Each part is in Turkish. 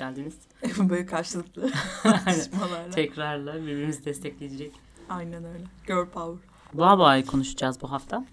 geldiniz. Böyle karşılıklı tartışmalarla. Tekrarla birbirimizi destekleyecek. Aynen öyle. Girl power. Boğa Boğa'yı konuşacağız bu hafta.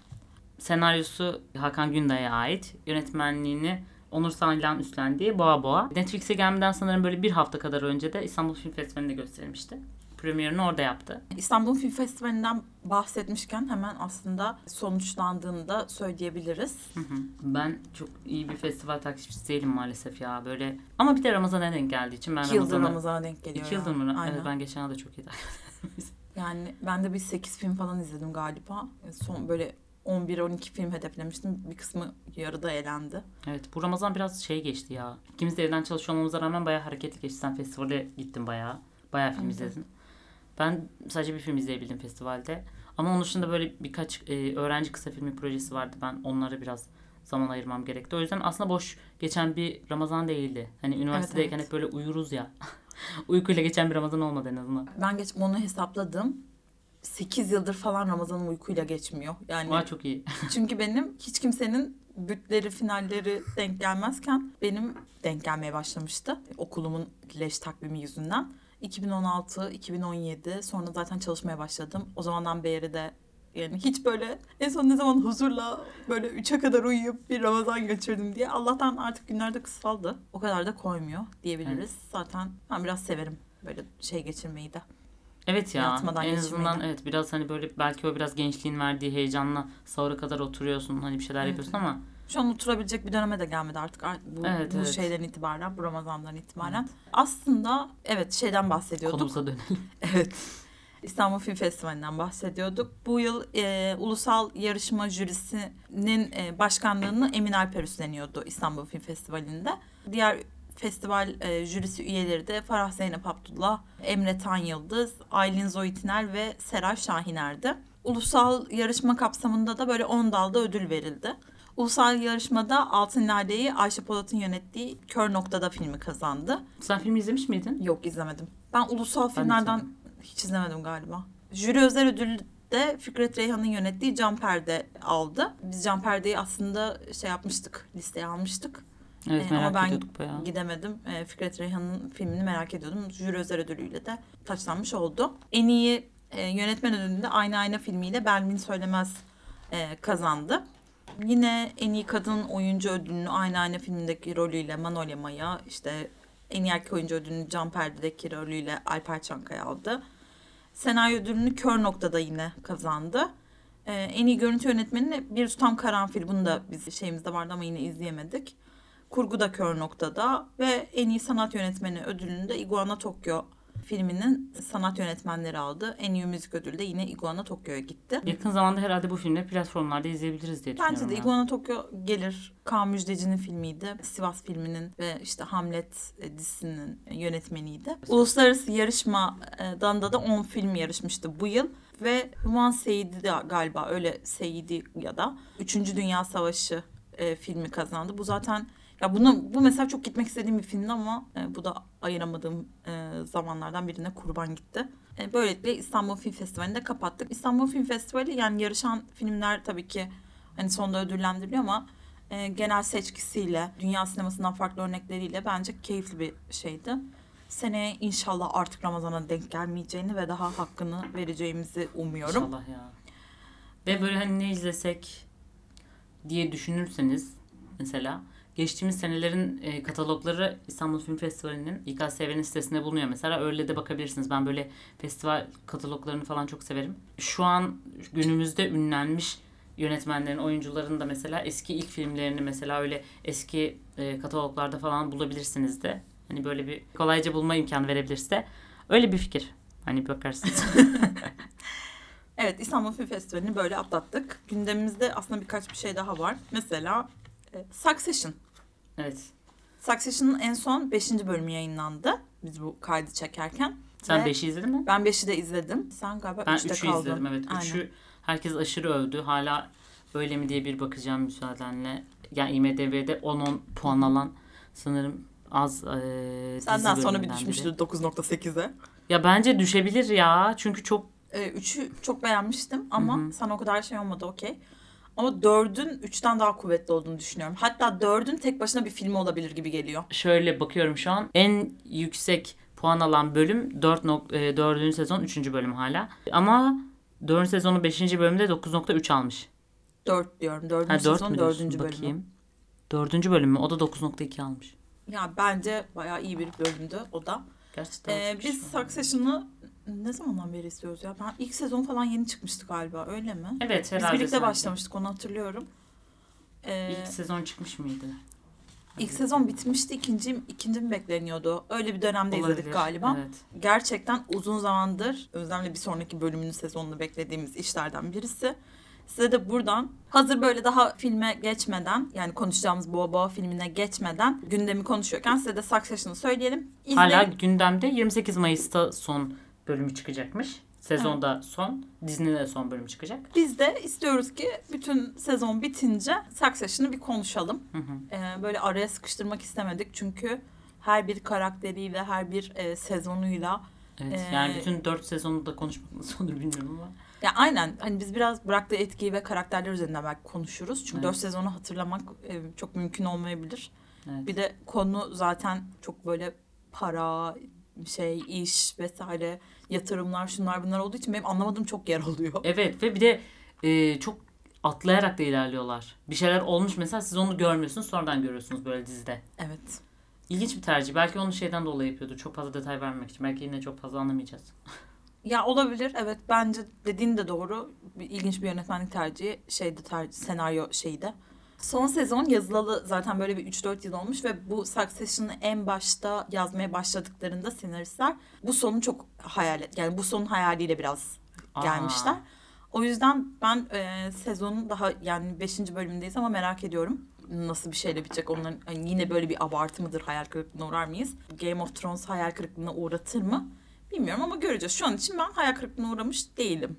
Senaryosu Hakan Günday'a ait. Yönetmenliğini Onur Sanilan üstlendiği Boğa Boğa. Netflix'e gelmeden sanırım böyle bir hafta kadar önce de İstanbul Film Festivali'nde gösterilmişti. Premierini orada yaptı. İstanbul Film Festivali'nden bahsetmişken hemen aslında sonuçlandığını da söyleyebiliriz. Hı hı. Ben çok iyi bir festival takipçisi değilim maalesef ya böyle. Ama bir de Ramazan'a denk geldiği için ben İki yıldır Ramazan'a... Ramazan'a denk geliyor. İki yıldır mı? Aynen. Evet ben geçen yıl da çok iyi takip Yani ben de bir 8 film falan izledim galiba. Son böyle 11-12 film hedeflemiştim. Bir kısmı yarıda elendi. Evet bu Ramazan biraz şey geçti ya. İkimiz de evden çalışıyor olmamıza rağmen bayağı hareketli geçti. Sen festivale gittin bayağı. Bayağı film Evet. izledin. Ben sadece bir film izleyebildim festivalde. Ama onun dışında böyle birkaç e, öğrenci kısa filmi projesi vardı. Ben onlara biraz zaman ayırmam gerekti. O yüzden aslında boş geçen bir Ramazan değildi. Hani üniversitedeyken evet. hep böyle uyuruz ya. Uykuyla geçen bir Ramazan olmadı en azından. Ben geç onu hesapladım. 8 yıldır falan Ramazan'ın uykuyla geçmiyor. Yani Ama çok iyi. çünkü benim hiç kimsenin bütleri, finalleri denk gelmezken benim denk gelmeye başlamıştı. Okulumun leş takvimi yüzünden. 2016, 2017 sonra zaten çalışmaya başladım. O zamandan beri de yani hiç böyle en son ne zaman huzurla böyle 3'e kadar uyuyup bir Ramazan geçirdim diye. Allah'tan artık günlerde kısaldı. O kadar da koymuyor diyebiliriz. Zaten ben biraz severim böyle şey geçirmeyi de. Evet ya Yatmadan en azından de. evet biraz hani böyle belki o biraz gençliğin verdiği heyecanla sahura kadar oturuyorsun hani bir şeyler Evet, yapıyorsun ama Şu an oturabilecek bir döneme de gelmedi artık. Art- Bu, Evet, bu evet. şeyden itibaren, bu Ramazan'dan itibaren. Aslında evet şeyden bahsediyorduk. konumuza dönelim. Evet. İstanbul Film Festivali'nden bahsediyorduk. Bu yıl e, ulusal yarışma jürisinin e, başkanlığını Emin Alper üstleniyordu İstanbul Film Festivali'nde. Diğer festival e, jürisi üyeleri de Farah Zeynep Abdullah, Emre Tan Yıldız, Aylin Zoytiner ve Seray Şahiner'di. Ulusal yarışma kapsamında da böyle 10 dalda ödül verildi. Ulusal yarışmada Altın Lale'yi Ayşe Polat'ın yönettiği Kör Noktada filmi kazandı. Sen filmi izlemiş miydin? Yok izlemedim. Ben ulusal de filmlerden izlemedim. hiç izlemedim galiba. Jüri özel ödülü de Fikret Reyhan'ın yönettiği Can Perde aldı. Biz Can Perde'yi aslında şey yapmıştık, listeye almıştık. Evet Ee, merak ama ben bayağı. gidemedim. Ee, Fikret Reyhan'ın filmini merak ediyordum. Jüri özel ödülüyle de taçlanmış oldu. En iyi e, yönetmen ödülünde Ayna Ayna filmiyle Belmin Söylemez e, kazandı. Yine en iyi kadın oyuncu ödülünü Ayna Ayna filmindeki rolüyle Manolya Maya, işte en iyi erkek oyuncu ödülünü Can Perde'deki rolüyle Alper Çankaya aldı. Senaryo ödülünü Kör Nokta'da yine kazandı. Ee, en iyi görüntü yönetmenini Bir Tutam Karanfil. Bunu da biz şeyimizde vardı ama yine izleyemedik. Kurgu da Kör Nokta'da ve en iyi sanat yönetmeni ödülünü de Iguana Tokyo filminin sanat yönetmenleri aldı. En iyi müzik ödülü de yine Iguana Tokyo'ya gitti. Yakın zamanda herhalde bu filmleri platformlarda izleyebiliriz diye düşünüyorum. Bence de ya. Iguana Tokyo gelir. Kaan Müjdeci'nin filmiydi. Sivas filminin ve işte Hamlet e, dizisinin yönetmeniydi. Uluslararası yarışmadan da da 10 film yarışmıştı bu yıl. Ve Human Seyidi de galiba öyle Seyidi ya da 3. Dünya Savaşı e, filmi kazandı. Bu zaten ya bunu bu mesela çok gitmek istediğim bir filmdi ama e, bu da ayıramadığım e, zamanlardan birine kurban gitti. E, böylelikle İstanbul Film Festivali'ni de kapattık. İstanbul Film Festivali yani yarışan filmler tabii ki hani sonda ödüllendiriliyor ama e, genel seçkisiyle, dünya sinemasından farklı örnekleriyle bence keyifli bir şeydi. Seneye inşallah artık Ramazan'a denk gelmeyeceğini ve daha hakkını vereceğimizi umuyorum. İnşallah ya. Ve böyle hani ne izlesek diye düşünürseniz mesela geçtiğimiz senelerin e, katalogları İstanbul Film Festivali'nin İKSV'nin sitesinde bulunuyor mesela. Öyle de bakabilirsiniz. Ben böyle festival kataloglarını falan çok severim. Şu an günümüzde ünlenmiş yönetmenlerin, oyuncuların da mesela eski ilk filmlerini mesela öyle eski e, kataloglarda falan bulabilirsiniz de. Hani böyle bir kolayca bulma imkanı verebilirse. Öyle bir fikir. Hani bakarsınız. Evet İstanbul Film Festivali'ni böyle atlattık. Gündemimizde aslında birkaç bir şey daha var. Mesela e, Succession. Evet. Succession'ın en son 5. bölümü yayınlandı. Biz bu kaydı çekerken. Sen Ve 5'i izledin mi? Ben 5'i de izledim. Sen galiba Ben 3'te 3'ü kaldın. izledim evet. Aynen. 3'ü herkes aşırı övdü. Hala öyle mi diye bir bakacağım müsaadenle. Yani IMDB'de 10-10 puan alan sanırım az e, Senden sonra bir düşmüştür 9.8'e. biri. Ya bence düşebilir ya. Çünkü çok Ee, üçü çok beğenmiştim ama Hı hı. sana o kadar şey olmadı okey. Ama dördün üçten daha kuvvetli olduğunu düşünüyorum. Hatta dördün tek başına bir film olabilir gibi geliyor. Şöyle bakıyorum şu an. En yüksek puan alan bölüm 4. nok- e, 4. sezon 3. bölüm hala. Ama 4. sezonun 5. bölümde 9.3 almış. Dört diyorum. Dördüncü Ha 4 sezon mü diyorsun? dördüncü bölümü. Bakayım. 4. bölüm mü? O da 9.2 almış. Ya bence bayağı iyi bir bölümdü o da. Gerçekten. Ee, biz. Succession'ı ne zamandan beri izliyoruz ya? Ben ilk sezon falan yeni çıkmıştı galiba öyle mi? Evet Biz herhalde. birlikte sanki. başlamıştık onu hatırlıyorum. Ee, İlk sezon çıkmış mıydı? ilk sezon bitmişti ikinci, ikinci mi bekleniyordu? Öyle bir dönemde izledik Olabilir. galiba. Evet. Gerçekten uzun zamandır özellikle bir sonraki bölümünün sezonunu beklediğimiz işlerden birisi. Size de buradan hazır böyle daha filme geçmeden yani konuşacağımız Boğa Boğa filmine geçmeden gündemi konuşuyorken size de Succession'ı söyleyelim. İzleyin. Hala gündemde 28 Mayıs'ta son bölümü çıkacakmış. Sezonda son. Disney'de son bölüm çıkacak. Biz de istiyoruz ki bütün sezon bitince Succession'ı bir konuşalım. Hı hı. Ee, böyle araya sıkıştırmak istemedik çünkü her bir karakteriyle, her bir e, sezonuyla Evet. Ee, yani bütün 4 sezonu da konuşmak nasıl olur bilmiyorum ama. ya aynen hani biz biraz bıraktığı etkiyi ve karakterler üzerinden belki konuşuruz. Çünkü Evet. dört sezonu hatırlamak e, çok mümkün olmayabilir. Evet. Bir de konu zaten çok böyle para, şey, iş vesaire, yatırımlar, şunlar bunlar olduğu için benim anlamadığım çok yer oluyor. Evet ve bir de e, çok atlayarak da ilerliyorlar. Bir şeyler olmuş mesela siz onu görmüyorsunuz sonradan görüyorsunuz böyle dizide. Evet. İlginç bir tercih. Belki onu şeyden dolayı yapıyordu. Çok fazla detay vermemek için. Belki yine çok fazla anlamayacağız. Ya olabilir evet bence dediğin de doğru. Bir, ilginç bir yönetmenlik tercihi şeydi tercih, senaryo şeydi. Son sezon yazılalı zaten böyle bir 3-4 yıl olmuş ve bu Succession'ı en başta yazmaya başladıklarında senaristler bu sonu çok hayal et yani bu sonun hayaliyle biraz Aa. gelmişler. O yüzden ben e, sezonun daha yani 5. bölümündeyiz ama merak ediyorum nasıl bir şeyle bitecek. Onların hani yine böyle bir abartı mıdır hayal kırıklığına uğrar mıyız? Game of Thrones hayal kırıklığına uğratır mı? Bilmiyorum ama göreceğiz. Şu an için ben hayal kırıklığına uğramış değilim.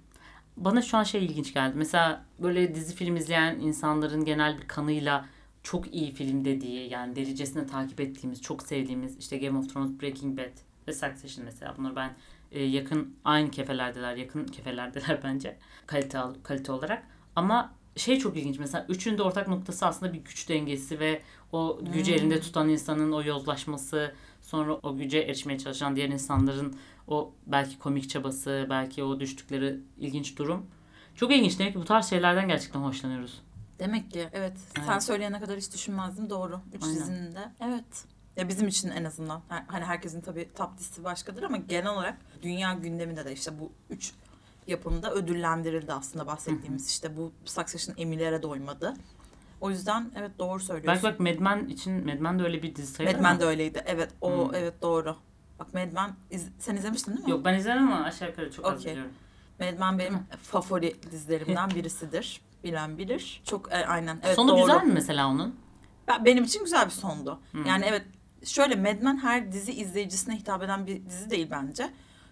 Bana şu an şey ilginç geldi. Mesela böyle dizi film izleyen insanların genel bir kanıyla çok iyi film dediği yani derecesine takip ettiğimiz, çok sevdiğimiz işte Game of Thrones, Breaking Bad ve Succession mesela bunları ben e, yakın aynı kefelerdeler, yakın kefelerdeler bence kalite kalite olarak. Ama şey çok ilginç mesela üçünün de ortak noktası aslında bir güç dengesi ve o gücü Hmm. elinde tutan insanın o yozlaşması, sonra o güce erişmeye çalışan diğer insanların o belki komik çabası, belki o düştükleri ilginç durum. Çok ilginç. Demek ki bu tarz şeylerden gerçekten hoşlanıyoruz. Demek ki evet. Sen Evet. söyleyene kadar hiç düşünmezdim. Doğru. Üç Aynen. dizinin de. Evet. Ya bizim için en azından. Hani herkesin tabii top dizisi başkadır ama genel olarak dünya gündeminde de işte bu üç yapımda ödüllendirildi aslında bahsettiğimiz işte bu Succession Emmy'lere doymadı. O yüzden evet doğru söylüyorsun. Belki bak Mad Men için Mad Men de öyle bir dizi sayılır Mad Men de öyleydi. Evet o Hmm. evet doğru. Bak Mad Men iz- sen izlemiştin değil mi? Yok ben izledim ama aşağı yukarı çok az Okey. biliyorum. Mad Men benim favori dizilerimden birisidir. Bilen bilir. Çok e, aynen. Evet, Sonu doğru. güzel mi mesela onun? Ben, benim için güzel bir sondu. Hmm. Yani evet şöyle Mad Men her dizi izleyicisine hitap eden bir dizi değil bence.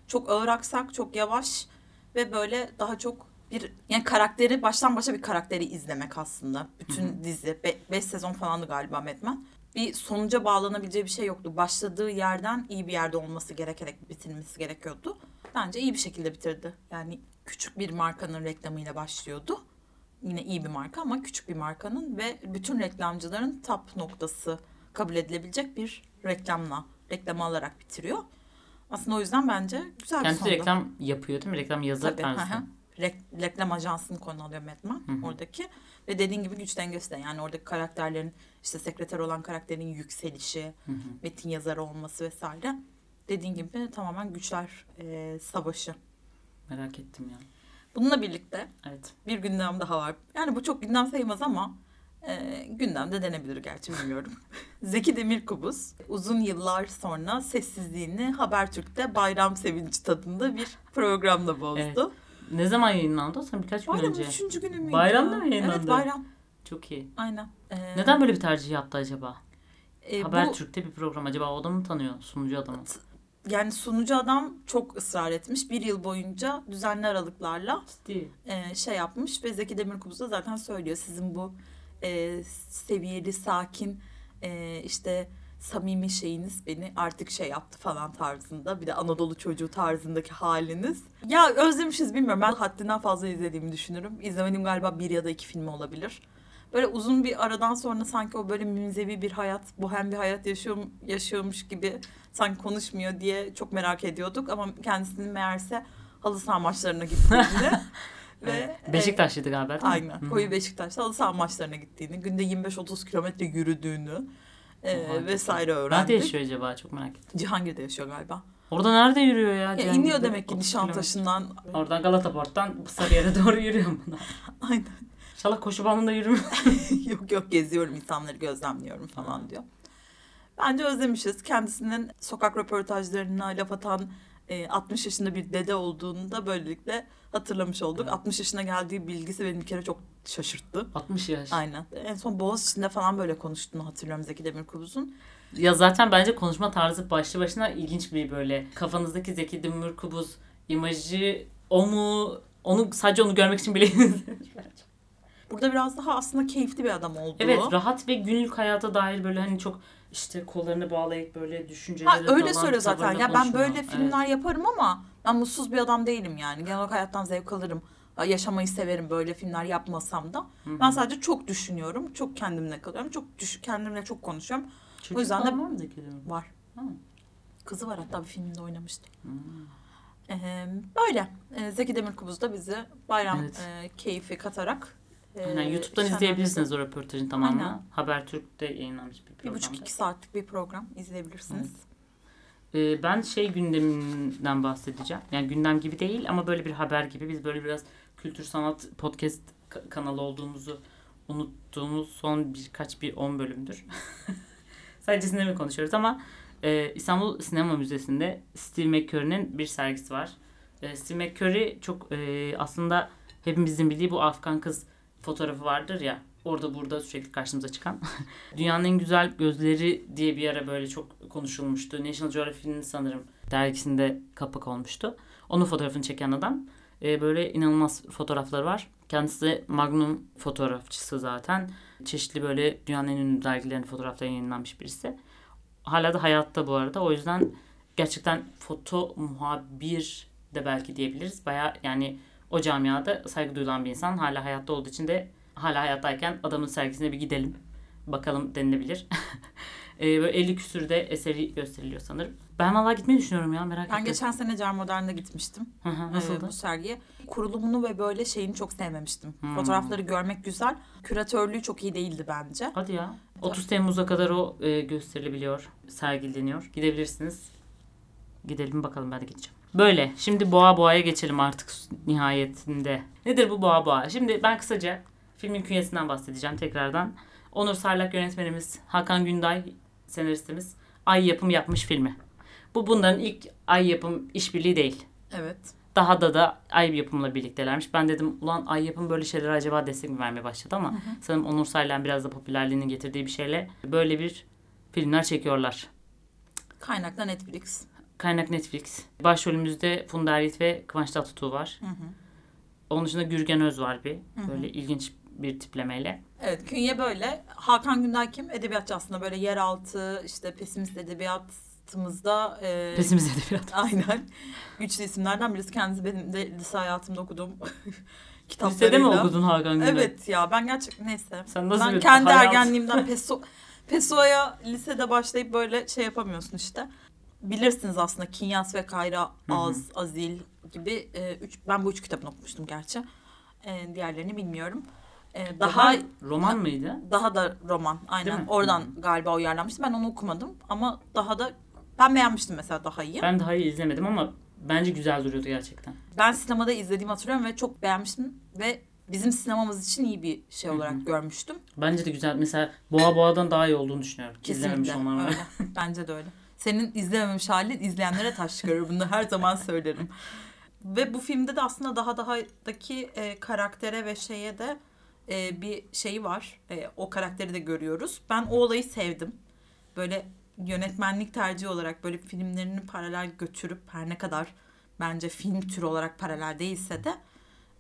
Çok ağır aksak, çok yavaş ve böyle daha çok bir yani karakteri baştan başa bir karakteri izlemek aslında. Bütün dizi 5 sezon falandı galiba Mad Men. Bir sonuca bağlanabileceği bir şey yoktu. Başladığı yerden iyi bir yerde olması gerekerek bitirmesi gerekiyordu. Bence iyi bir şekilde bitirdi. Yani küçük bir markanın reklamıyla başlıyordu yine iyi bir marka ama küçük bir markanın ve bütün reklamcıların top noktası kabul edilebilecek bir reklamla, reklamı alarak bitiriyor. Aslında o yüzden bence güzel bir Kendisi sondu. reklam yapıyor değil mi? Reklam yazar Tabii, hı. Rek- reklam ajansını konu alıyor Metman Hı hı. oradaki. Ve dediğin gibi güç dengesi de yani oradaki karakterlerin işte sekreter olan karakterin yükselişi, Hı hı. metin yazarı olması vesaire. Dediğin gibi tamamen güçler e, savaşı. Merak ettim ya. Bununla birlikte Evet. bir gündem daha var. Yani bu çok gündem sayılmaz ama e, gündem de denebilir gerçi bilmiyorum. Zeki Demirkubuz uzun yıllar sonra sessizliğini Habertürk'te Bayram Sevinci tadında bir programla bozdu. Ne zaman yayınlandı o? Sen birkaç gün Bayramın önce. üçüncü günü müydü? Bayramda mı yayınlandı? Evet bayram. Çok iyi. Aynen. E, Neden böyle bir tercih yaptı acaba? e, bu- Habertürk'te bir program. Acaba o da mı tanıyor sunucu adamı? yani sunucu adam çok ısrar etmiş. Bir yıl boyunca düzenli aralıklarla Ciddi. e, şey yapmış ve Zeki Demirkubuz da zaten söylüyor sizin bu e, seviyeli, sakin e, işte samimi şeyiniz beni artık şey yaptı falan tarzında. Bir de Anadolu çocuğu tarzındaki haliniz. Ya özlemişiz bilmiyorum. Ben haddinden fazla izlediğimi düşünürüm. İzlemediğim galiba bir ya da iki filmi olabilir. Böyle uzun bir aradan sonra sanki o böyle münzevi bir hayat, bohem bir hayat yaşıyor, yaşıyormuş gibi sanki konuşmuyor diye çok merak ediyorduk. Ama kendisinin meğerse halı saha maçlarına gittiğini ve Beşiktaşlıydı galiba değil mi? Aynen. Koyu Beşiktaş'ta halı saha maçlarına gittiğini, günde 25-30 kilometre yürüdüğünü e, vesaire Nerede öğrendik. yaşıyor acaba çok merak ettim. Cihangir'de yaşıyor galiba. Orada nerede yürüyor ya? Ya Cihangir'de? iniyor demek ki 30 Nişantaşı'ndan. Oradan Galata Port'tan Sarıyer'e doğru yürüyor bunlar. Aynen. İnşallah koşu bandında yürümüyor. yok yok geziyorum insanları gözlemliyorum falan diyor. Bence özlemişiz. Kendisinin sokak röportajlarına laf atan e, 60 yaşında bir dede olduğunu da böylelikle hatırlamış olduk. Evet. 60 yaşına geldiği bilgisi beni bir kere çok şaşırttı. 60 yaş. Aynen. En son Boğaziçi'nde falan böyle konuştuğunu hatırlıyorum Zeki Demirkubuz'un. Ya zaten bence konuşma tarzı başlı başına ilginç bir böyle. Kafanızdaki Zeki Demirkubuz imajı o mu? Onu sadece onu görmek için bile. Burada biraz daha aslında keyifli bir adam olduğu. Evet rahat ve günlük hayata dair böyle hani çok işte kollarını bağlayıp böyle düşünceleri Ha, öyle dalan söylüyor zaten. Ya ben konuşmuyor. böyle filmler yaparım ama ben mutsuz bir adam değilim yani. Genel olarak hayattan zevk alırım. Yaşamayı severim böyle filmler yapmasam da. Evet. Ben sadece çok düşünüyorum. Çok kendimle kalıyorum. Çok düş kendimle çok konuşuyorum. Çocuk o yüzden de- var mı? Var. Kızı var hatta bir filmde oynamıştı. Ee, böyle. Ee, Zeki Demirkubuz da bizi bayram Evet. e, keyfi katarak e, Aynen, YouTube'dan şenlendirdi. izleyebilirsiniz o röportajın tamamını. Aynen. Habertürk'te yayınlanmış bir Bir programda. buçuk iki saatlik bir program izleyebilirsiniz. Ee, ben şey gündeminden bahsedeceğim. Yani gündem gibi değil ama böyle bir haber gibi. Biz böyle biraz kültür sanat podcast ka- kanalı olduğumuzu unuttuğumuz son birkaç bir 10 bölümdür. Sadece sinema konuşuyoruz ama e, İstanbul Sinema Müzesi'nde Steve McCurry'nin bir sergisi var. E, Steve McCurry çok e, aslında hepimizin bildiği bu Afgan kız fotoğrafı vardır ya. Orada burada sürekli karşımıza çıkan. Dünyanın en güzel gözleri diye bir ara böyle çok konuşulmuştu. National Geographic'in sanırım dergisinde kapak olmuştu. Onun fotoğrafını çeken adam. E, böyle inanılmaz fotoğrafları var. Kendisi Magnum fotoğrafçısı zaten. Çeşitli böyle dünyanın en ünlü dergilerinde fotoğrafları yayınlanmış birisi. Hala da hayatta bu arada. O yüzden gerçekten foto muhabir de belki diyebiliriz. Baya yani o camiada saygı duyulan bir insan. Hala hayatta olduğu için de hala hayattayken adamın sergisine bir gidelim. Bakalım denilebilir. e, böyle 50 küsürde eseri gösteriliyor sanırım. Ben valla gitmeyi düşünüyorum ya merak Ben ettim. geçen sene Cer Modern'de gitmiştim. Hı hı, Ee, Nasıldı? bu sergiye. Kurulumunu ve böyle şeyini çok sevmemiştim. Hmm. Fotoğrafları görmek güzel. Küratörlüğü çok iyi değildi bence. Hadi ya. 30 Temmuz'a kadar o e, gösterilebiliyor, sergileniyor. Gidebilirsiniz. Gidelim bakalım ben de gideceğim. Böyle. Şimdi Boğa Boğa'ya geçelim artık nihayetinde. Nedir bu Boğa Boğa? Şimdi ben kısaca filmin künyesinden bahsedeceğim tekrardan. Onur Sarlak yönetmenimiz, Hakan Günday senaristimiz Ay Yapım yapmış filmi. Bu bunların ilk Ay Yapım işbirliği değil. Evet. Daha da da Ay Yapım'la birliktelermiş. Ben dedim ulan Ay Yapım böyle şeylere acaba destek mi vermeye başladı ama sanırım Onur Saylan biraz da popülerliğinin getirdiği bir şeyle böyle bir filmler çekiyorlar. Kaynakta Netflix. Kaynak Netflix. Başrolümüzde Funda Erit ve Kıvanç Tatlıtuğ var. Hı hı. Onun dışında Gürgen Öz var bir. hı. Böyle ilginç bir tiplemeyle. Evet künye böyle. Hakan Günday kim? Edebiyatçı aslında böyle yeraltı işte pesimist edebiyatımızda e, Pesimist edebiyat. aynen güçlü isimlerden birisi. Kendisi benim de lise hayatımda okuduğum kitaplarıyla. Lisede mi okudun Hakan Günday? Evet ya ben gerçekten neyse. Sen nasıl ben bir kendi hayat- ergenliğimden peso Pessoa'ya lisede başlayıp böyle şey yapamıyorsun işte. Bilirsiniz aslında Kinyas ve Kayra. Az, Azil gibi e, üç, ben bu üç kitabını okumuştum gerçi. E, diğerlerini bilmiyorum. E, daha roman mıydı? daha da roman aynen oradan Hı. galiba uyarlanmıştı. Ben onu okumadım ama daha da ben beğenmiştim mesela daha iyi. Ben, Ben daha iyi izlemedim ama bence güzel duruyordu gerçekten. sinemada izlediğimi hatırlıyorum ve çok beğenmiştim ve bizim sinemamız için iyi bir şey olarak Hı hı. görmüştüm. Bence de güzel. Mesela Boğa Boğa'dan daha iyi olduğunu düşünüyorum. İzlememiş Kesinlikle olmam öyle. Bence de öyle. Senin izlememiş halin izleyenlere taş çıkarır. Bunu her zaman söylerim. Ve bu filmde de aslında daha daha'daki e, karaktere ve şeye de e, bir şeyi var. E, o karakteri de görüyoruz. Ben o olayı sevdim. Böyle yönetmenlik tercihi olarak böyle filmlerini paralel götürüp her ne kadar bence film türü olarak paralel değilse de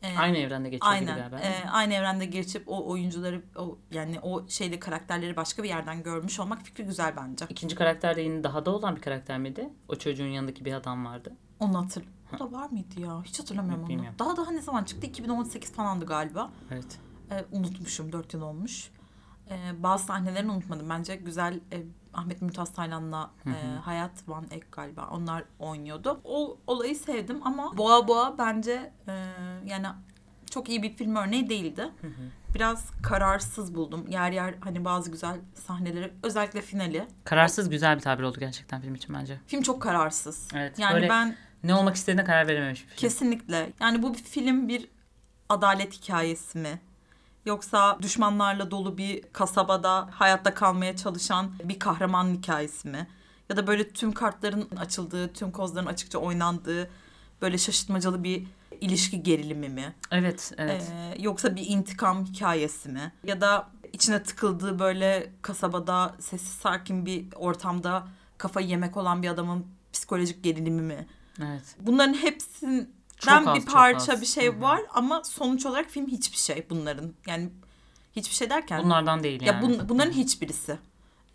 E, Aynı evrende geçiyor gibi Aynen. galiba. Ee, aynı evrende geçip o oyuncuları o yani o şeyde karakterleri başka bir yerden görmüş olmak fikri güzel bence. İkinci karakter de yine daha da olan bir karakter miydi? O çocuğun yanındaki bir adam vardı. Onu hatır. O da var mıydı ya? Hiç hatırlamıyorum onu. Daha daha ne zaman çıktı? 2018 falandı galiba. Evet. Ee, unutmuşum. 4 yıl olmuş. Ee, bazı sahnelerini unutmadım. Bence güzel e, Ahmet Mümtaz Taylan'la e, Hayat Van Ek galiba. Onlar oynuyordu. O olayı sevdim ama Boğa Boğa bence e, yani çok iyi bir film örneği değildi. Biraz kararsız buldum. Yer yer hani bazı güzel sahneleri özellikle finali. Kararsız güzel bir tabir oldu gerçekten film için bence. Film çok kararsız. Evet, Yani böyle- ben Ne olmak istediğine karar verememiş bir film. Kesinlikle. Yani bu bir film bir adalet hikayesi mi? Yoksa düşmanlarla dolu bir kasabada hayatta kalmaya çalışan bir kahraman hikayesi mi? Ya da böyle tüm kartların açıldığı, tüm kozların açıkça oynandığı böyle şaşırtmacalı bir ilişki gerilimi mi? Evet, evet. Ee, yoksa bir intikam hikayesi mi? Ya da içine tıkıldığı böyle kasabada sessiz sakin bir ortamda kafayı yemek olan bir adamın psikolojik gerilimi mi? evet. Bunların hepsinden Çok az, bir parça az. bir şey Hı hı. var ama sonuç olarak film hiçbir şey bunların. Yani hiçbir şey derken Bunlardan değil ya yani. bun- bunların hiçbirisi.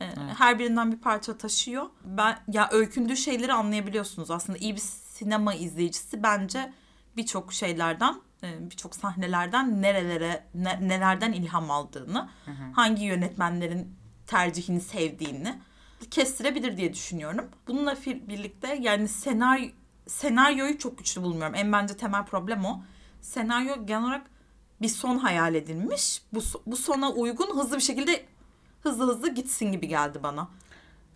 Ee, Her birinden bir parça taşıyor. Ben ya öykündüğü şeyleri anlayabiliyorsunuz aslında. iyi bir sinema izleyicisi bence birçok şeylerden, e, birçok sahnelerden nerelere ne- nelerden ilham aldığını, hangi yönetmenlerin tercihini sevdiğini kestirebilir diye düşünüyorum. Bununla birlikte yani senaryo senaryoyu çok güçlü bulmuyorum. En bence temel problem o. Senaryo genel olarak bir son hayal edilmiş. Bu bu sona uygun hızlı bir şekilde hızlı hızlı gitsin gibi geldi bana.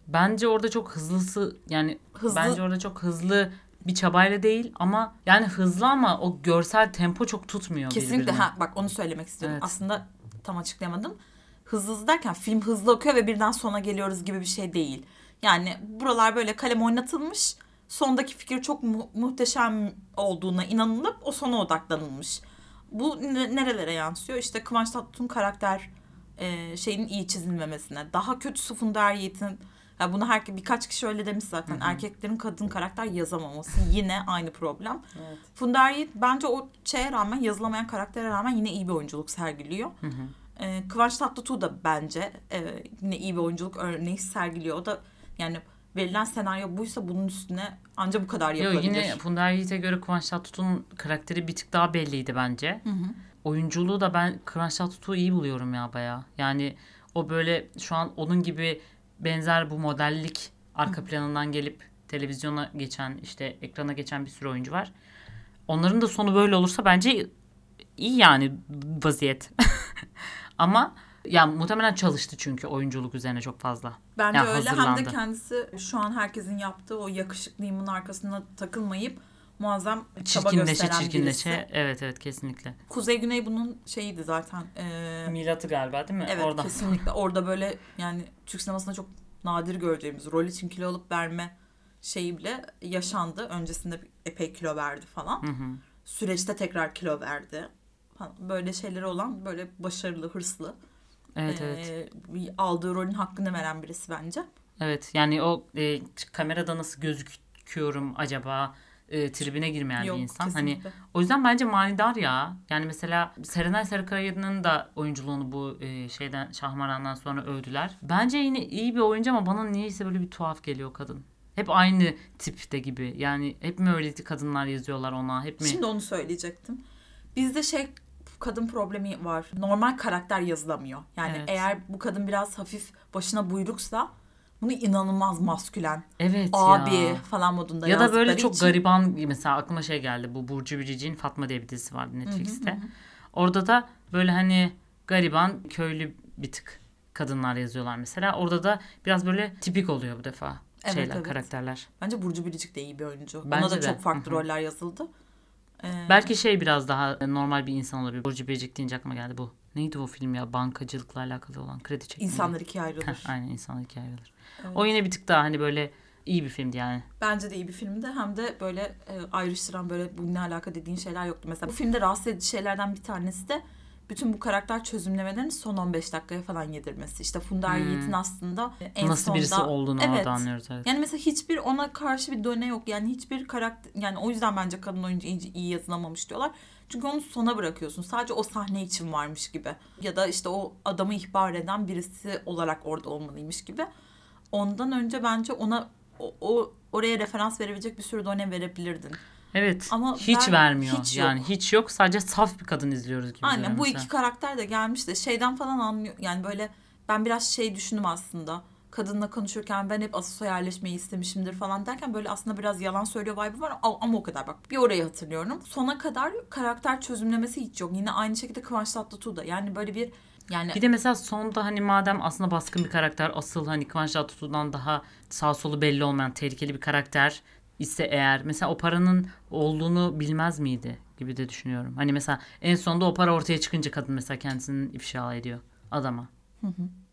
Bence orada çok hızlısı yani Hızlı- bence orada çok hızlı bir çabayla değil ama yani hızlı ama o görsel tempo çok tutmuyor Kesinlikle ha bak onu söylemek istiyorum. Evet. Aslında tam açıklayamadım. Hızlı hızlı derken film hızlı akıyor ve birden sona geliyoruz gibi bir şey değil. Yani buralar böyle kalem oynatılmış. Sondaki fikir çok mu- muhteşem olduğuna inanılıp o sona odaklanılmış. Bu ne- nerelere yansıyor? İşte Kıvanç Tatlıtuğ'un karakter e, şeyin iyi çizilmemesine. Daha kötüsü Funda Yiğit'in ya bunu her birkaç kişi öyle demiş zaten. Erkeklerin kadın karakter yazamaması yine aynı problem. Evet. Funda Yiğit bence o şeye rağmen yazılamayan karaktere rağmen yine iyi bir oyunculuk sergiliyor. Ee, Kıvanç Tatlıtuğ da bence e, yine iyi bir oyunculuk örneği sergiliyor. O da yani verilen senaryo buysa bunun üstüne ancak bu kadar Yo, yapılabilir. yine Funda Yiğit'e göre Kıvanç Tatlıtuğ'un karakteri bir tık daha belliydi bence. Oyunculuğu da ben Kıvanç Tatlıtuğ'u iyi buluyorum ya baya. Yani o böyle şu an onun gibi benzer bu modellik arka planından gelip televizyona geçen işte ekrana geçen bir sürü oyuncu var. Onların da sonu böyle olursa bence iyi yani vaziyet. Ama ya muhtemelen çalıştı çünkü oyunculuk üzerine çok fazla. Bence Ya öyle hem de hazırlandı. kendisi şu an herkesin yaptığı o yakışıklıyımın arkasına takılmayıp muazzam Çirkinleşe çirkinleşe. birisi. Evet evet kesinlikle. Kuzey Güney bunun şeyiydi zaten. Ee, Milatı galiba değil mi? Evet Oradan. kesinlikle. Orada böyle yani Türk sinemasında çok nadir göreceğimiz rol için kilo alıp verme şeyi bile yaşandı. Öncesinde epey kilo verdi falan. Hı hı. Süreçte tekrar kilo verdi. falan. Böyle şeyleri olan böyle başarılı, hırslı. Evet ee, evet. bir aldığı rolün hakkını veren birisi bence. Evet yani o e, kamerada nasıl gözüküyorum acaba e, tribine girmeyen Yok, bir insan. Hani kesinlikle. o yüzden bence manidar ya. Yani mesela Serenay Sarıkaya'nın da oyunculuğunu bu e, şeyden Şahmaran'dan sonra övdüler. Bence yine iyi bir oyuncu ama bana niyeyse böyle bir tuhaf geliyor kadın. Hep aynı tipte gibi. Yani hep mi öyle kadınlar yazıyorlar ona? Hep mi? Şimdi onu söyleyecektim. Bizde şey kadın problemi var. Normal karakter yazılamıyor. Yani Evet. eğer bu kadın biraz hafif başına buyruksa bunu inanılmaz maskülen, evet abi ya. falan modunda Ya da böyle çok için- gariban mesela aklıma şey geldi. Bu Burcu Biricik'in Fatma diye bir dizisi vardı Netflix'te. Orada da böyle hani gariban köylü bir tık kadınlar yazıyorlar mesela. Orada da biraz böyle tipik oluyor bu defa Evet, şeyler, evet. karakterler. Bence Burcu Biricik de iyi bir oyuncu. Bence Ona da de. çok farklı Hı hı. roller yazıldı. Ee, Belki şey biraz daha normal bir insan olabilir. Burcu Biricik deyince aklıma geldi bu. Neydi o film ya? Bankacılıkla alakalı olan kredi çekimi. insanlar ikiye ayrılır. Heh, aynen insanlar ikiye ayrılır. Evet. O yine bir tık daha hani böyle iyi bir filmdi yani. Bence de iyi bir filmdi. Hem de böyle e, ayrıştıran böyle bu ne alaka dediğin şeyler yoktu. Mesela bu filmde rahatsız edici şeylerden bir tanesi de bütün bu karakter çözümlemelerini son 15 dakikaya falan yedirmesi. İşte Funda Hmm. Yiğit'in aslında en Nasıl sonda... birisi olduğunu Evet. orada anlıyoruz. Evet. Yani mesela hiçbir ona karşı bir döne yok. Yani hiçbir karakter yani o yüzden bence kadın oyuncu iyi, iyi yazılamamış diyorlar. Çünkü onu sona bırakıyorsun. Sadece o sahne için varmış gibi. Ya da işte o adamı ihbar eden birisi olarak orada olmalıymış gibi. Ondan önce bence ona o, o oraya referans verebilecek bir sürü done verebilirdin. Evet. Ama hiç ben- vermiyor. hiç yok. yani hiç yok. Sadece saf bir kadın izliyoruz gibi. Aynen bu iki karakter de gelmiş de şeyden falan anlıyor. Yani böyle ben biraz şey düşündüm aslında. Kadınla konuşurken ben hep Asos'a yerleşmeyi istemişimdir falan derken böyle aslında biraz yalan söylüyor vibe'ı var ama ama o kadar bak. Bir orayı hatırlıyorum. Sona kadar karakter çözümlemesi hiç yok. Yine aynı şekilde Kıvanç Tatlıtuğ da. Yani böyle bir yani Bir de mesela sonda hani madem aslında baskın bir karakter asıl hani Kıvanç Tatlıtuğ'dan daha sağ solu belli olmayan tehlikeli bir karakter ise eğer mesela o paranın olduğunu bilmez miydi gibi de düşünüyorum. Hani mesela en sonunda o para ortaya çıkınca kadın mesela kendisini ifşa ediyor adama.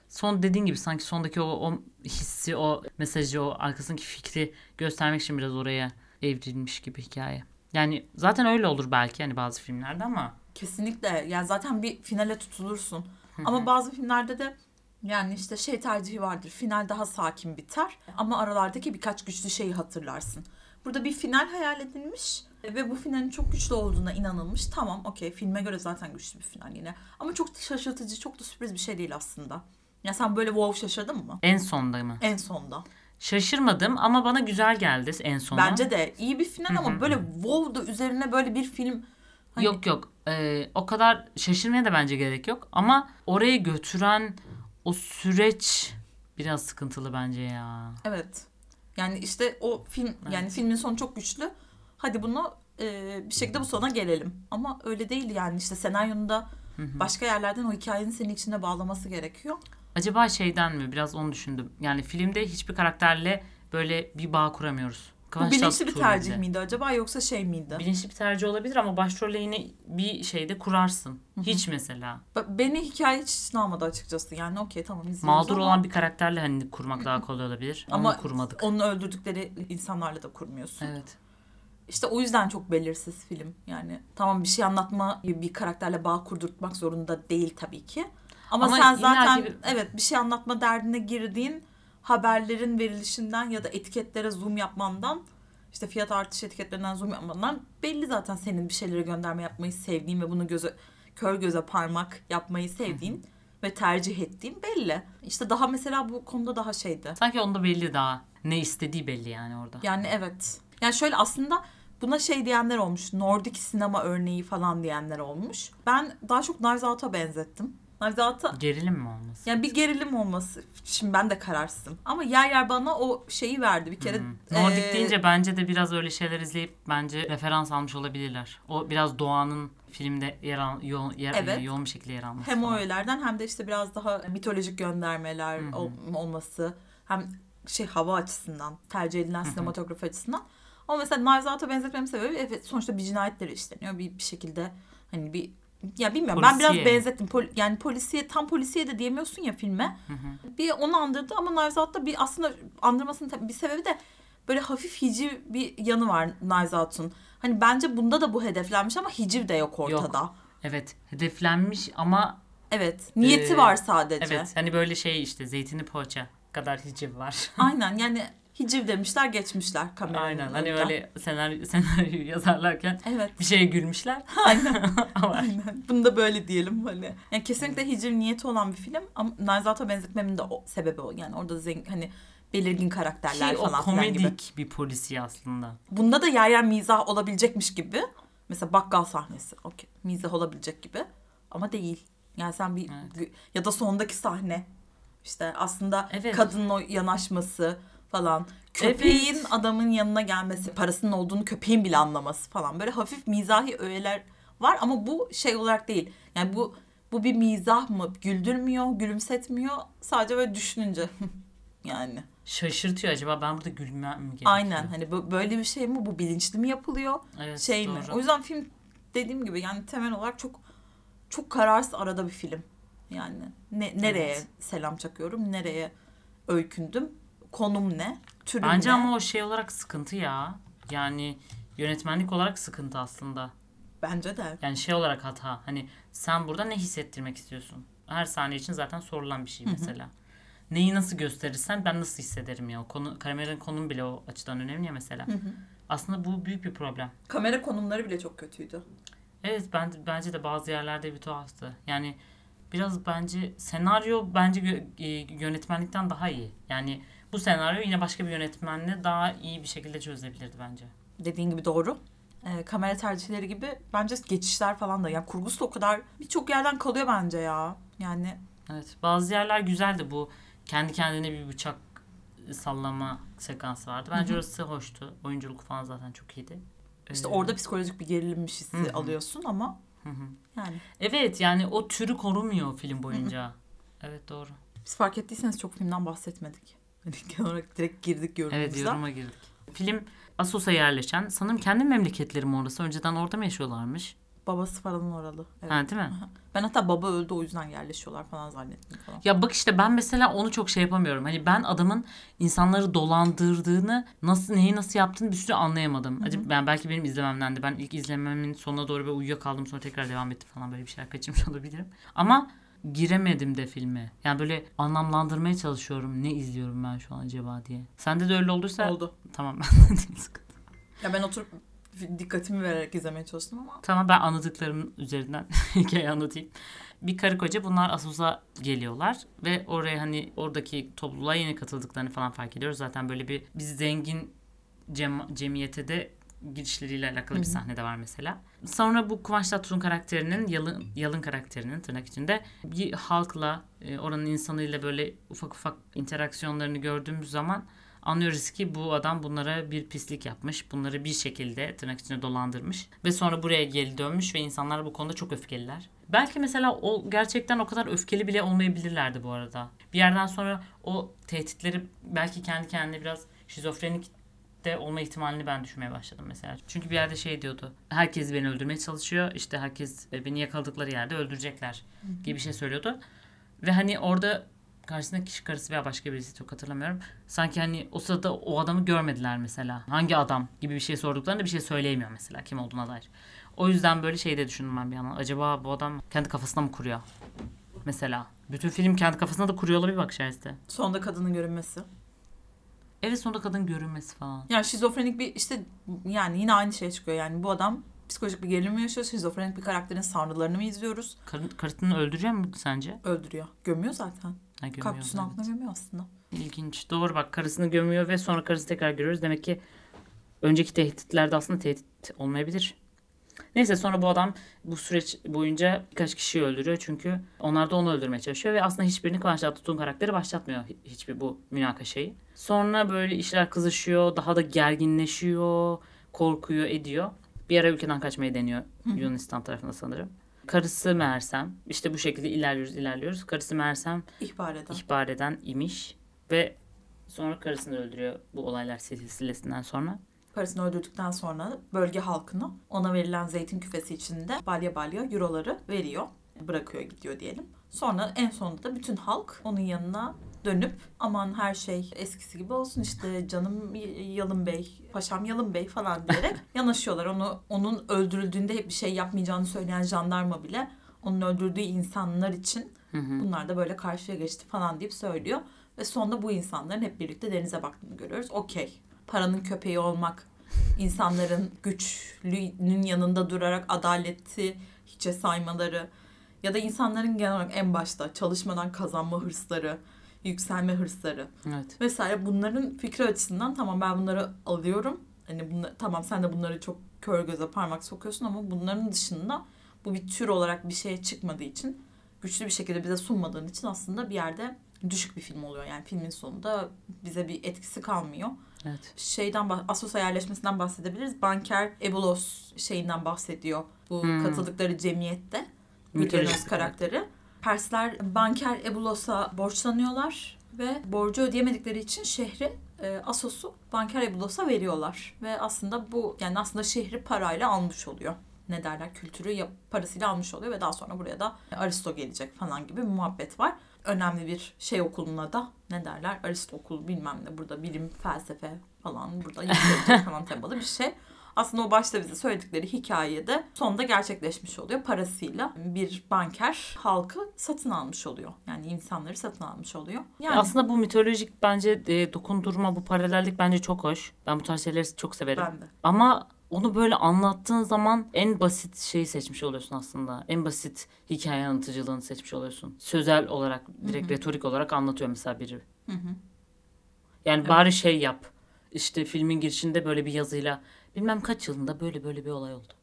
Son dediğin gibi sanki sondaki o, o hissi, o mesajı, o arkasındaki fikri göstermek için biraz oraya evrilmiş gibi hikaye. Yani zaten öyle olur belki hani bazı filmlerde ama Kesinlikle. Yani zaten bir finale tutulursun. Ama bazı filmlerde de yani işte şey tercihi vardır. Final daha sakin biter ama aralardaki birkaç güçlü şeyi hatırlarsın. Burada bir final hayal edilmiş ve bu finalin çok güçlü olduğuna inanılmış. Tamam okey filme göre zaten güçlü bir final yine. Ama çok da şaşırtıcı, çok da sürpriz bir şey değil aslında. Ya sen böyle wow şaşırdın mı? en sonda mı? En sonda. Şaşırmadım ama bana güzel geldi en sona. Bence de iyi bir final ama böyle wow da üzerine böyle bir film Hani- Yok yok Ee, o kadar şaşırmaya da bence gerek yok ama oraya götüren o süreç biraz sıkıntılı bence ya. Evet. Yani işte o film yani filmin sonu çok güçlü. Hadi bunu e, bir şekilde bu sona gelelim. Ama öyle değil yani işte senaryonun da başka yerlerden o hikayenin senin içinde bağlaması gerekiyor. Acaba şeyden mi biraz onu düşündüm. Yani filmde hiçbir karakterle böyle bir bağ kuramıyoruz. Bu bilinçli bir tercih bile. miydi acaba yoksa şey miydi? Bilinçli bir tercih olabilir ama başrolle yine bir şeyde kurarsın. Hiç mesela. Beni hikaye hiç içine almadı açıkçası. Yani okey tamam izliyoruz Mağdur ama, olan bir karakterle hani kurmak daha kolay olabilir. Ama ama kurmadık. onu öldürdükleri insanlarla da kurmuyorsun. Evet. İşte o yüzden çok belirsiz film. Yani tamam bir şey anlatma bir karakterle bağ kurdurtmak zorunda değil tabii ki. Ama, Ama sen zaten ki- evet bir şey anlatma derdine girdiğin haberlerin verilişinden ya da etiketlere zoom yapmandan işte fiyat artış etiketlerinden zoom yapmandan belli zaten senin bir şeylere gönderme yapmayı sevdiğin ve bunu göze kör göze parmak yapmayı sevdiğin ve tercih ettiğin belli. İşte daha mesela bu konuda daha şeydi. Sanki onda belli daha. Ne istediği belli yani orada. Yani evet. Yani şöyle aslında buna şey diyenler olmuş. Nordik sinema örneği falan diyenler olmuş. Ben daha çok Knives Out'a benzettim. Knives Out'a Gerilim mi olması? yani bir gerilim olması. Şimdi ben de kararsızım. Ama yer yer bana o şeyi verdi. Bir kere Hmm. Nordik eee, deyince bence de biraz öyle şeyler izleyip bence referans almış olabilirler. O biraz doğanın filmde yer al, yoğun, yer, Evet. yoğun bir şekilde yer alması. hem o falan. öğelerden hem de işte biraz daha mitolojik göndermeler ol- olması hem şey hava açısından tercih edilen sinematografi açısından ama mesela Knives Out'a benzetmemin sebebi evet sonuçta bir cinayetleri işleniyor bir, bir şekilde hani bir ya bilmiyorum ben biraz Polisiye. benzettim Pol- yani polisiye tam polisiye de diyemiyorsun ya filme bir onu andırdı ama Knives Out'ta bir aslında andırmasının bir sebebi de böyle hafif hiciv bir yanı var Out'un. Hani bence bunda da bu hedeflenmiş ama hiciv de yok ortada. Evet hedeflenmiş ama Evet. Niyeti Ee, var sadece. evet hani böyle şey işte zeytini poğaça kadar hiciv var. Aynen yani hiciv demişler geçmişler kameranın Aynen hani önünden. öyle senaryo, senaryo yazarlarken Evet. bir şeye gülmüşler. Aynen. Ama Aynen. Bunu da böyle diyelim hani. Yani kesinlikle hiciv niyeti olan bir film ama Out'a benzetmemin de o sebebi o. Yani orada zengin, hani belirgin karakterler ki o falan gibi. komedik bir polisi aslında. Bunda da yer yer mizah olabilecekmiş gibi. Mesela bakkal sahnesi. Okey. Mizah olabilecek gibi. Ama değil. Yani sen bir ya da sondaki sahne. İşte aslında Evet. kadının o yanaşması falan. Köpeğin Evet. adamın yanına gelmesi, parasının olduğunu köpeğin bile anlaması falan. Böyle hafif mizahi öğeler var ama bu şey olarak değil. Yani bu bu bir mizah mı? Güldürmüyor, gülümsetmiyor. Sadece böyle düşününce yani. Şaşırtıyor acaba ben burada gülmem mi gerekiyor? Aynen hani böyle bir şey mi? Bu bilinçli mi yapılıyor? Evet, şey mi? doğru. O yüzden film dediğim gibi yani temel olarak çok çok kararsız arada bir film. Yani ne, nereye Evet. selam çakıyorum, nereye öykündüm, konum ne, türüm Bence ne? ama o şey olarak sıkıntı ya. Yani yönetmenlik olarak sıkıntı aslında. Bence de. Yani şey olarak hata. Hani sen burada ne hissettirmek istiyorsun? Her sahne için zaten sorulan bir şey mesela. Neyi nasıl gösterirsen ben nasıl hissederim ya. O konu, kameranın konumu bile o açıdan önemli ya mesela. Aslında bu büyük bir problem. Kamera konumları bile çok kötüydü. Evet ben bence de bazı yerlerde bir tuhaftı. Yani biraz bence senaryo bence e, yönetmenlikten daha iyi. Yani bu senaryo yine başka bir yönetmenle daha iyi bir şekilde çözülebilirdi bence. Dediğin gibi doğru. Ee, kamera tercihleri gibi bence geçişler falan da. Yani kurgusu da o kadar birçok yerden kalıyor bence ya. Yani Evet. Bazı yerler güzeldi bu. Kendi kendine bir bıçak sallama sekansı vardı. Bence Hı hı. orası hoştu. Oyunculuk falan zaten çok iyiydi. işte Ee, orada psikolojik bir gerilim hissi Hı hı. alıyorsun ama hı hı. yani Evet yani o türü korumuyor film boyunca. evet doğru. biz fark ettiyseniz çok filmden bahsetmedik. Hani genel olarak direkt girdik yorumumuza. Evet yoruma girdik. Film Assos'a yerleşen sanırım kendi memleketleri mi orası? Önceden orada mı yaşıyorlarmış? Babası falan oralı. Evet. Ha değil mi? Aha. Ben hatta baba öldü o yüzden yerleşiyorlar falan zannettim falan. Ya bak işte ben mesela onu çok şey yapamıyorum. Hani ben adamın insanları dolandırdığını, nasıl neyi nasıl yaptığını bir süre anlayamadım. Acaba ben belki benim izlememdendi. Ben ilk izlememin sonuna doğru böyle uyuyakaldım sonra tekrar devam etti falan böyle bir şeyler kaçırmış olabilirim. Ama giremedim de filme. Yani böyle anlamlandırmaya çalışıyorum. Ne izliyorum ben şu an acaba diye. Sende de öyle olduysa Oldu. tamam ben sıkıntı. Ya ben oturup dikkatimi vererek izlemeye çalıştım ama Tamam ben anladıklarım üzerinden hikaye anlatayım. Bir karı koca bunlar Asos'a geliyorlar ve oraya hani oradaki topluluğa yeni katıldıklarını falan fark ediyoruz. Zaten böyle bir biz zengin cem- cemiyete de girişleriyle alakalı bir Hı hı. sahne de var mesela. Sonra bu Kıvanç Tatlıtuğ'un karakterinin yalın, yalın karakterinin tırnak içinde bir halkla e, oranın insanıyla böyle ufak ufak interaksiyonlarını gördüğümüz zaman anlıyoruz ki bu adam bunlara bir pislik yapmış. Bunları bir şekilde tırnak içinde dolandırmış. Ve sonra buraya geri dönmüş ve insanlar bu konuda çok öfkeliler. Belki mesela o gerçekten o kadar öfkeli bile olmayabilirlerdi bu arada. Bir yerden sonra o tehditleri belki kendi kendine biraz şizofrenik de olma ihtimalini ben düşünmeye başladım mesela. Çünkü bir yerde şey diyordu. Herkes beni öldürmeye çalışıyor. İşte herkes e, beni yakaladıkları yerde öldürecekler gibi bir şey söylüyordu. Ve hani orada karşısındaki kişi karısı veya başka birisi çok hatırlamıyorum. Sanki hani o sırada o adamı görmediler mesela. Hangi adam gibi bir şey sorduklarında bir şey söyleyemiyor mesela kim olduğuna dair. O yüzden böyle şey de düşündüm ben bir yandan. Acaba bu adam kendi kafasına mı kuruyor? Mesela. Bütün film kendi kafasına da kuruyor olabilir bak içerisinde. sonunda kadının görünmesi. Evet sonunda kadın görünmesi falan. Yani şizofrenik bir işte yani yine aynı şey çıkıyor. Yani bu adam psikolojik bir gerilim mi yaşıyor? Şizofrenik bir karakterin sanrılarını mı izliyoruz? Karın, karısını öldürüyor mu sence? Öldürüyor. Gömüyor zaten. Ha, gömüyor Kaktüsün evet. altına gömüyor aslında. İlginç. Doğru bak karısını gömüyor ve sonra karısını tekrar görüyoruz. Demek ki önceki tehditlerde aslında tehdit olmayabilir. Neyse sonra bu adam bu süreç boyunca birkaç kişiyi öldürüyor. Çünkü onlar da onu öldürmeye çalışıyor. Ve aslında hiçbirini Kıvanç Tatlıtuğ'un karakteri başlatmıyor hi- hiçbir bu münakaşayı. Sonra böyle işler kızışıyor. Daha da gerginleşiyor. Korkuyor ediyor. Bir ara ülkeden kaçmayı deniyor. Yunanistan tarafında sanırım. Karısı Mersem. işte bu şekilde ilerliyoruz ilerliyoruz. Karısı Mersem İhbar eden. ihbar eden imiş ve sonra karısını öldürüyor bu olaylar silsilesinden sonra. Karısını öldürdükten sonra bölge halkına ona verilen zeytin küfesi içinde balya balya euroları veriyor. Bırakıyor gidiyor diyelim. Sonra en sonunda da bütün halk onun yanına dönüp aman her şey eskisi gibi olsun işte canım Yalın Bey, paşam Yalın Bey falan diyerek yanaşıyorlar. Onu onun öldürüldüğünde hep bir şey yapmayacağını söyleyen jandarma bile onun öldürdüğü insanlar için Hı hı. bunlar da böyle karşıya geçti falan deyip söylüyor. Ve sonunda bu insanların hep birlikte denize baktığını görüyoruz. Okey. Paranın köpeği olmak, insanların güçlünün yanında durarak adaleti hiçe saymaları ya da insanların genel olarak en başta çalışmadan kazanma hırsları, yükselme hırsları Evet. vesaire bunların fikri açısından tamam ben bunları alıyorum. Hani bunla- tamam sen de bunları çok kör göze parmak sokuyorsun ama bunların dışında bu bir tür olarak bir şeye çıkmadığı için güçlü bir şekilde bize sunmadığın için aslında bir yerde düşük bir film oluyor. Yani filmin sonunda bize bir etkisi kalmıyor. Evet. Şeyden Assos'a yerleşmesinden bahsedebiliriz. Banker Ebulos şeyinden bahsediyor. Bu Hmm. katıldıkları cemiyette. Evet. karakteri. Persler Banker Ebulos'a borçlanıyorlar ve borcu ödeyemedikleri için şehri e, Assos'u Banker Ebulos'a veriyorlar. Ve aslında bu yani aslında şehri parayla almış oluyor. Ne derler kültürü ya, parasıyla almış oluyor ve daha sonra buraya da Aristo gelecek falan gibi bir muhabbet var. Önemli bir şey okuluna da ne derler Aristo okulu bilmem ne burada bilim felsefe falan burada falan temalı bir şey. Aslında o başta bize söyledikleri hikayede sonunda gerçekleşmiş oluyor. Parasıyla bir banker halkı satın almış oluyor. Yani insanları satın almış oluyor. Yani Aslında bu mitolojik bence e, dokundurma, bu paralellik bence çok hoş. Ben bu tarz şeyleri çok severim. ben de. Ama onu böyle anlattığın zaman en basit şeyi seçmiş oluyorsun aslında. En basit hikaye anlatıcılığını seçmiş oluyorsun. Sözel olarak, direkt retorik olarak anlatıyor mesela biri. Yani bari şey yap. İşte filmin girişinde böyle bir yazıyla bilmem kaç yılında böyle böyle bir olay oldu.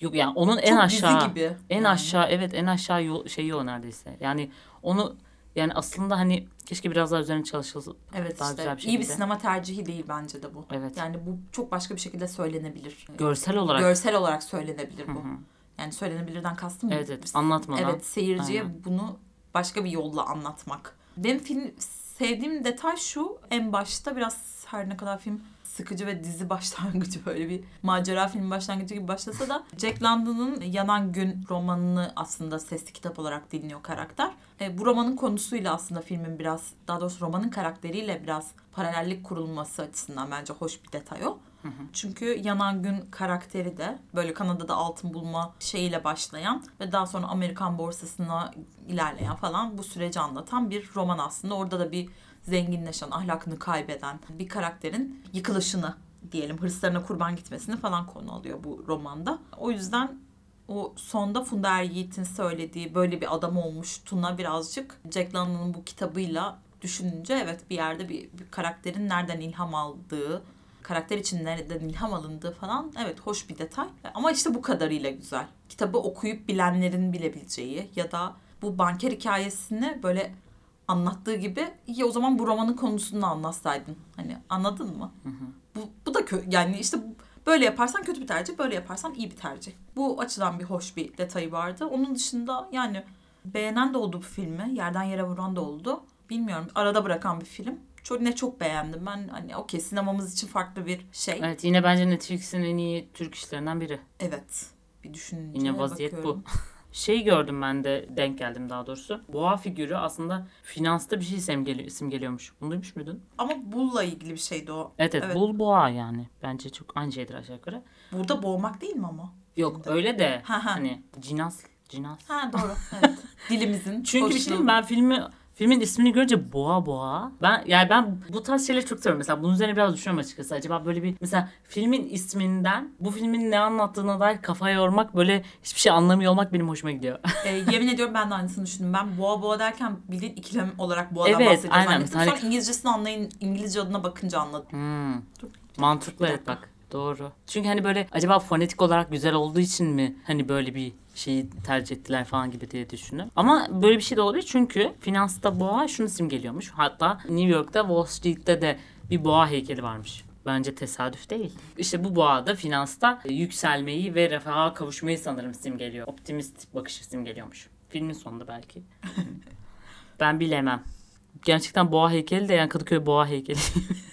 Yok yani onun en Çok dizi aşağı gibi en yani. aşağı evet en aşağı şeyi o neredeyse. Yani onu yani aslında hani keşke biraz daha üzerine çalışılsa Evet daha işte güzel bir iyi bir şekilde. sinema tercihi değil bence de bu. Evet. Yani bu çok başka bir şekilde söylenebilir. görsel olarak Görsel olarak söylenebilir bu. Hı hı. Yani söylenebilirden kastım Evet, evet. Anlatmadan. Evet seyirciye Aynen. bunu başka bir yolla anlatmak. Benim film sevdiğim detay şu en başta biraz her ne kadar film sıkıcı ve dizi başlangıcı böyle bir macera film başlangıcı gibi başlasa da Jack London'ın Yanan Gün romanını aslında sesli kitap olarak dinliyor karakter. E, bu romanın konusuyla aslında filmin biraz daha doğrusu romanın karakteriyle biraz paralellik kurulması açısından bence hoş bir detay o. Çünkü Yanan Gün karakteri de böyle Kanada'da altın bulma şeyiyle başlayan ve daha sonra Amerikan borsasına ilerleyen falan bu süreci anlatan bir roman aslında. Orada da bir zenginleşen, ahlakını kaybeden bir karakterin yıkılışını diyelim, hırslarına kurban gitmesini falan konu alıyor bu romanda. O yüzden o sonda Funda Yiğit'in söylediği böyle bir adam olmuş Tuna birazcık Jack London'ın bu kitabıyla düşününce evet bir yerde bir, bir karakterin nereden ilham aldığı, karakter için nereden ilham alındığı falan evet hoş bir detay. Ama işte bu kadarıyla güzel. Kitabı okuyup bilenlerin bilebileceği ya da bu banker hikayesini böyle anlattığı gibi ya o zaman bu romanın konusunu anlatsaydın. Hani anladın mı? Bu, bu da kö- yani işte böyle yaparsan kötü bir tercih, böyle yaparsan iyi bir tercih. Bu açıdan bir hoş bir detayı vardı. Onun dışında yani beğenen de oldu bu filmi. Yerden yere vuran da oldu. Bilmiyorum. Arada bırakan bir film. Çok ne çok beğendim. Ben hani okey sinemamız için farklı bir şey. Evet. Evet yine bence Netflix'in en iyi Türk işlerinden biri. Bir düşününce Yine vaziyet bakıyorum. bu. Şey gördüm ben de denk geldim daha doğrusu. Boğa figürü aslında finansta bir şey simgeli- simgeliyormuş. Bunu duymuş muydun? Ama bulla ilgili bir şeydi o. Evet evet, Evet. bul boğa yani. Bence çok aynı şeydir aşağı yukarı. Burada boğmak değil mi ama? Yok öyle de Ha, ha. hani cinas cinas. Ha doğru. Evet. Dilimizin Çünkü bir şey hoşluğu. diyeyim mi? ben filmi filmin ismini görünce boğa boğa. Ben yani ben bu tarz şeyleri çok seviyorum. Mesela bunun üzerine biraz düşünüyorum açıkçası. Acaba böyle bir mesela filmin isminden bu filmin ne anlattığına dair kafa yormak böyle hiçbir şey anlamıyor olmak benim hoşuma gidiyor. E, yemin ediyorum ben de aynısını düşündüm. Ben boğa boğa derken bildiğin ikilem olarak boğadan Evet, bahsediyorum. aynen. zannettim. Hani- Sonra İngilizcesini anlayın, İngilizce adına bakınca anladım. Hmm. Dur, Mantıklı evet bak. Doğru. Çünkü hani böyle acaba fonetik olarak güzel olduğu için mi hani böyle bir şeyi tercih ettiler falan gibi diye düşündüm. Ama böyle bir şey de olabilir çünkü finansta boğa şunu simgeliyormuş. Hatta New York'ta Wall Street'te de bir boğa heykeli varmış. Bence tesadüf değil. İşte bu boğa da finansta yükselmeyi ve refaha kavuşmayı sanırım simgeliyor. Optimist bakışı simgeliyormuş. Filmin sonunda belki. ben bilemem. Gerçekten boğa heykeli de yani Kadıköy boğa heykeli.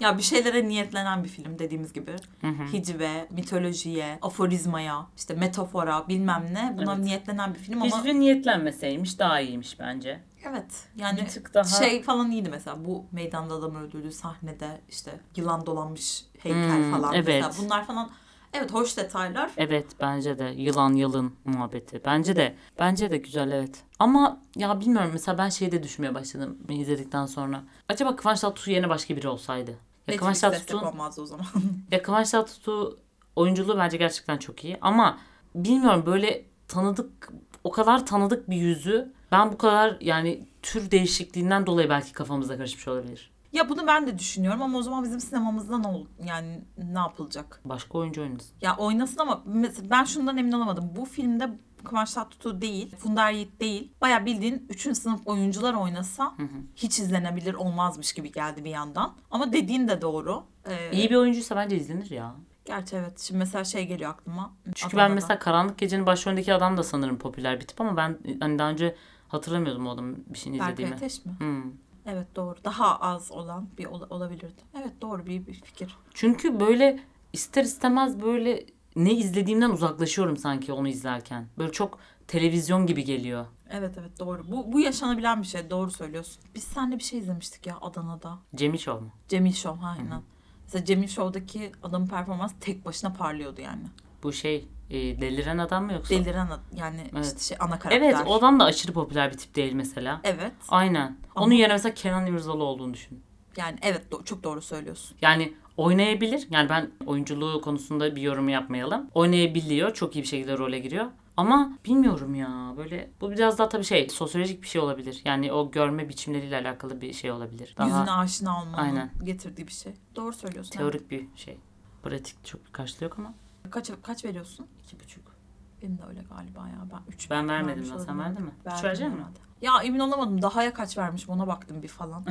Ya bir şeylere niyetlenen bir film dediğimiz gibi. Hı hı. Hicive, mitolojiye, aforizmaya, işte metafora bilmem ne. Buna Evet. niyetlenen bir film ama Hiçbir niyetlenmeseymiş daha iyiymiş bence. evet yani bir tık daha şey falan iyiydi mesela bu meydanda adam öldürdüğü sahnede işte yılan dolanmış heykel Hmm, falan evet. mesela bunlar falan evet hoş detaylar. Evet bence de yılan yalın muhabbeti. Bence de bence de güzel evet. Ama ya bilmiyorum mesela ben şeyi de düşünmeye başladım izledikten sonra. Acaba Kıvanç Tatlıtuğ yerine başka biri olsaydı? Ya Kıvanç Tatlıtuğ olmazdı o zaman. ya Kıvanç Tatlıtuğ oyunculuğu bence gerçekten çok iyi ama bilmiyorum böyle tanıdık o kadar tanıdık bir yüzü ben bu kadar yani tür değişikliğinden dolayı belki kafamızda karışmış olabilir. Ya bunu ben de düşünüyorum ama o zaman bizim sinemamızda ne ol yani ne yapılacak? Başka oyuncu oynasın. Ya oynasın ama mesela ben şundan emin olamadım. Bu filmde Kıvanç Tatlıtuğ değil, Funda Yiğit değil. Baya bildiğin 3. sınıf oyuncular oynasa hiç izlenebilir olmazmış gibi geldi bir yandan. Ama dediğin de doğru. Ee, İyi bir oyuncuysa bence izlenir ya. Gerçi evet. Şimdi mesela şey geliyor aklıma. Çünkü ben Adana'da. mesela Karanlık Gece'nin başrolündeki adam da sanırım popüler bir tip ama ben hani daha önce hatırlamıyordum o adamın bir şeyini izlediğimi. Ateş mi? Hmm. Evet doğru. Daha az olan bir ola- olabilirdi. Evet doğru bir, bir fikir. Çünkü böyle ister istemez böyle ne izlediğimden uzaklaşıyorum sanki onu izlerken. Böyle çok televizyon gibi geliyor. Evet evet doğru. Bu, bu yaşanabilen bir şey. Doğru söylüyorsun. Biz seninle bir şey izlemiştik ya Adana'da. Cemil Show mu? Cemil Show aynen. Mesela Cemil Show'daki adamın performansı tek başına parlıyordu yani. Bu şey e, deliren adam mı yoksa? Deliren ad- yani Evet. işte şey ana karakter. Evet o adam da aşırı popüler bir tip değil mesela. Evet. Aynen. Ama- Onun yerine mesela Kenan İmirzalıoğlu olduğunu düşün. Yani evet do- çok doğru söylüyorsun. Yani oynayabilir. Yani ben oyunculuğu konusunda bir yorum yapmayalım. Oynayabiliyor. Çok iyi bir şekilde role giriyor. Ama bilmiyorum ya böyle bu biraz daha tabii şey sosyolojik bir şey olabilir. Yani o görme biçimleriyle alakalı bir şey olabilir. Daha Yüzüne aşina olmanın Aynen. getirdiği bir şey. Doğru söylüyorsun. teorik bir şey. Pratik çok bir karşılığı yok ama evet. Kaç, kaç veriyorsun? iki buçuk. Benim de öyle galiba ya. Ben 3 Ben vermedim lan. Sen verdin mi? Üç verecek misin? Ya emin olamadım. Daha'ya kaç vermişim ona baktım bir falan.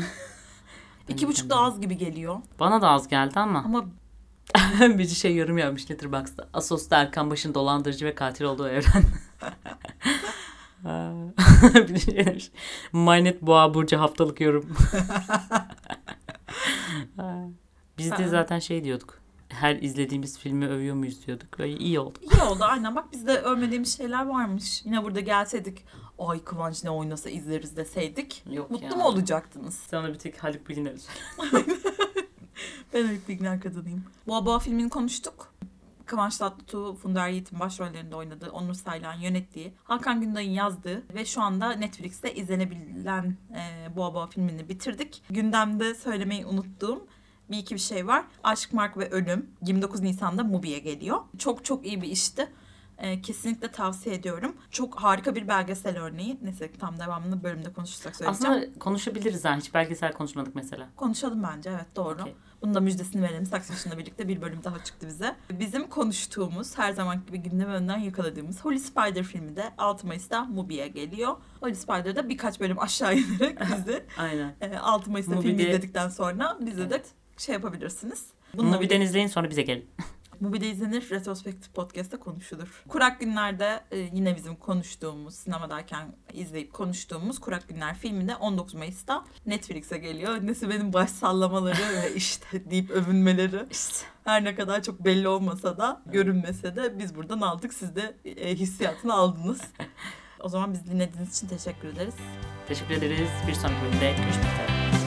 İki buçuk da az gibi geliyor. Bana da az geldi ama. Ama bir şey yorum yapmış Letterboxd'da. Asos'ta Erkan Baş'ın dolandırıcı ve katil olduğu evren. bir şey demiş. Maynet Boğa Burcu haftalık yorum. Biz de zaten şey diyorduk. Her izlediğimiz filmi övüyor muyuz diyorduk. Ve iyi oldu. iyi oldu aynen. Bak bizde övmediğimiz şeyler varmış. Yine burada gelseydik. Ay Kıvanç ne oynasa izleriz deseydik. Yok Mutlu ya. mu olacaktınız? Sana bir tek Haluk Bilginer. Ben Haluk Bilginer kadınıyım. Boğa filmini konuştuk. Kıvanç Tatlıtuğ, Funda Yiğit'in başrollerinde oynadığı, Onur Saylan yönettiği, Hakan Günday'ın yazdığı ve şu anda Netflix'te izlenebilen e, Boğa Boğa filmini bitirdik. Gündemde söylemeyi unuttuğum bir iki bir şey var. Aşk, Mark ve Ölüm 29 Nisan'da Mubi'ye geliyor. Çok çok iyi bir işti. E, kesinlikle tavsiye ediyorum. Çok harika bir belgesel örneği. Neyse tam devamını bölümde konuşursak söyleyeceğim. Aslında konuşabiliriz ha. Hiç belgesel konuşmadık mesela. Konuşalım bence evet doğru. Okey. Bunun da müjdesini verelim. Saksışın'la birlikte bir bölüm daha çıktı bize. Bizim konuştuğumuz, her zaman gibi gündem önden yakaladığımız Holy Spider filmi de 6 Mayıs'ta Mubi'ye geliyor. Holy Spider'da birkaç bölüm aşağı inerek bizi Aynen. e, 6 Mayıs'ta filmi Mubi'de- izledikten sonra bize de Evet. Şey yapabilirsiniz. Bunu bir izleyin sonra bize gelin. Mubi'de izlenir, Retrospektif Podcast'ta konuşulur. Kurak Günler'de e, yine bizim konuştuğumuz, sinemadayken izleyip konuştuğumuz Kurak Günler filmi de 19 Mayıs'ta Netflix'e geliyor. Nesi benim baş sallamaları ve işte deyip övünmeleri. İşte. Her ne kadar çok belli olmasa da, görünmese de biz buradan aldık. Siz de e, hissiyatını aldınız. O zaman biz dinlediğiniz için teşekkür ederiz. Teşekkür ederiz. Bir sonraki bölümde görüşmek üzere.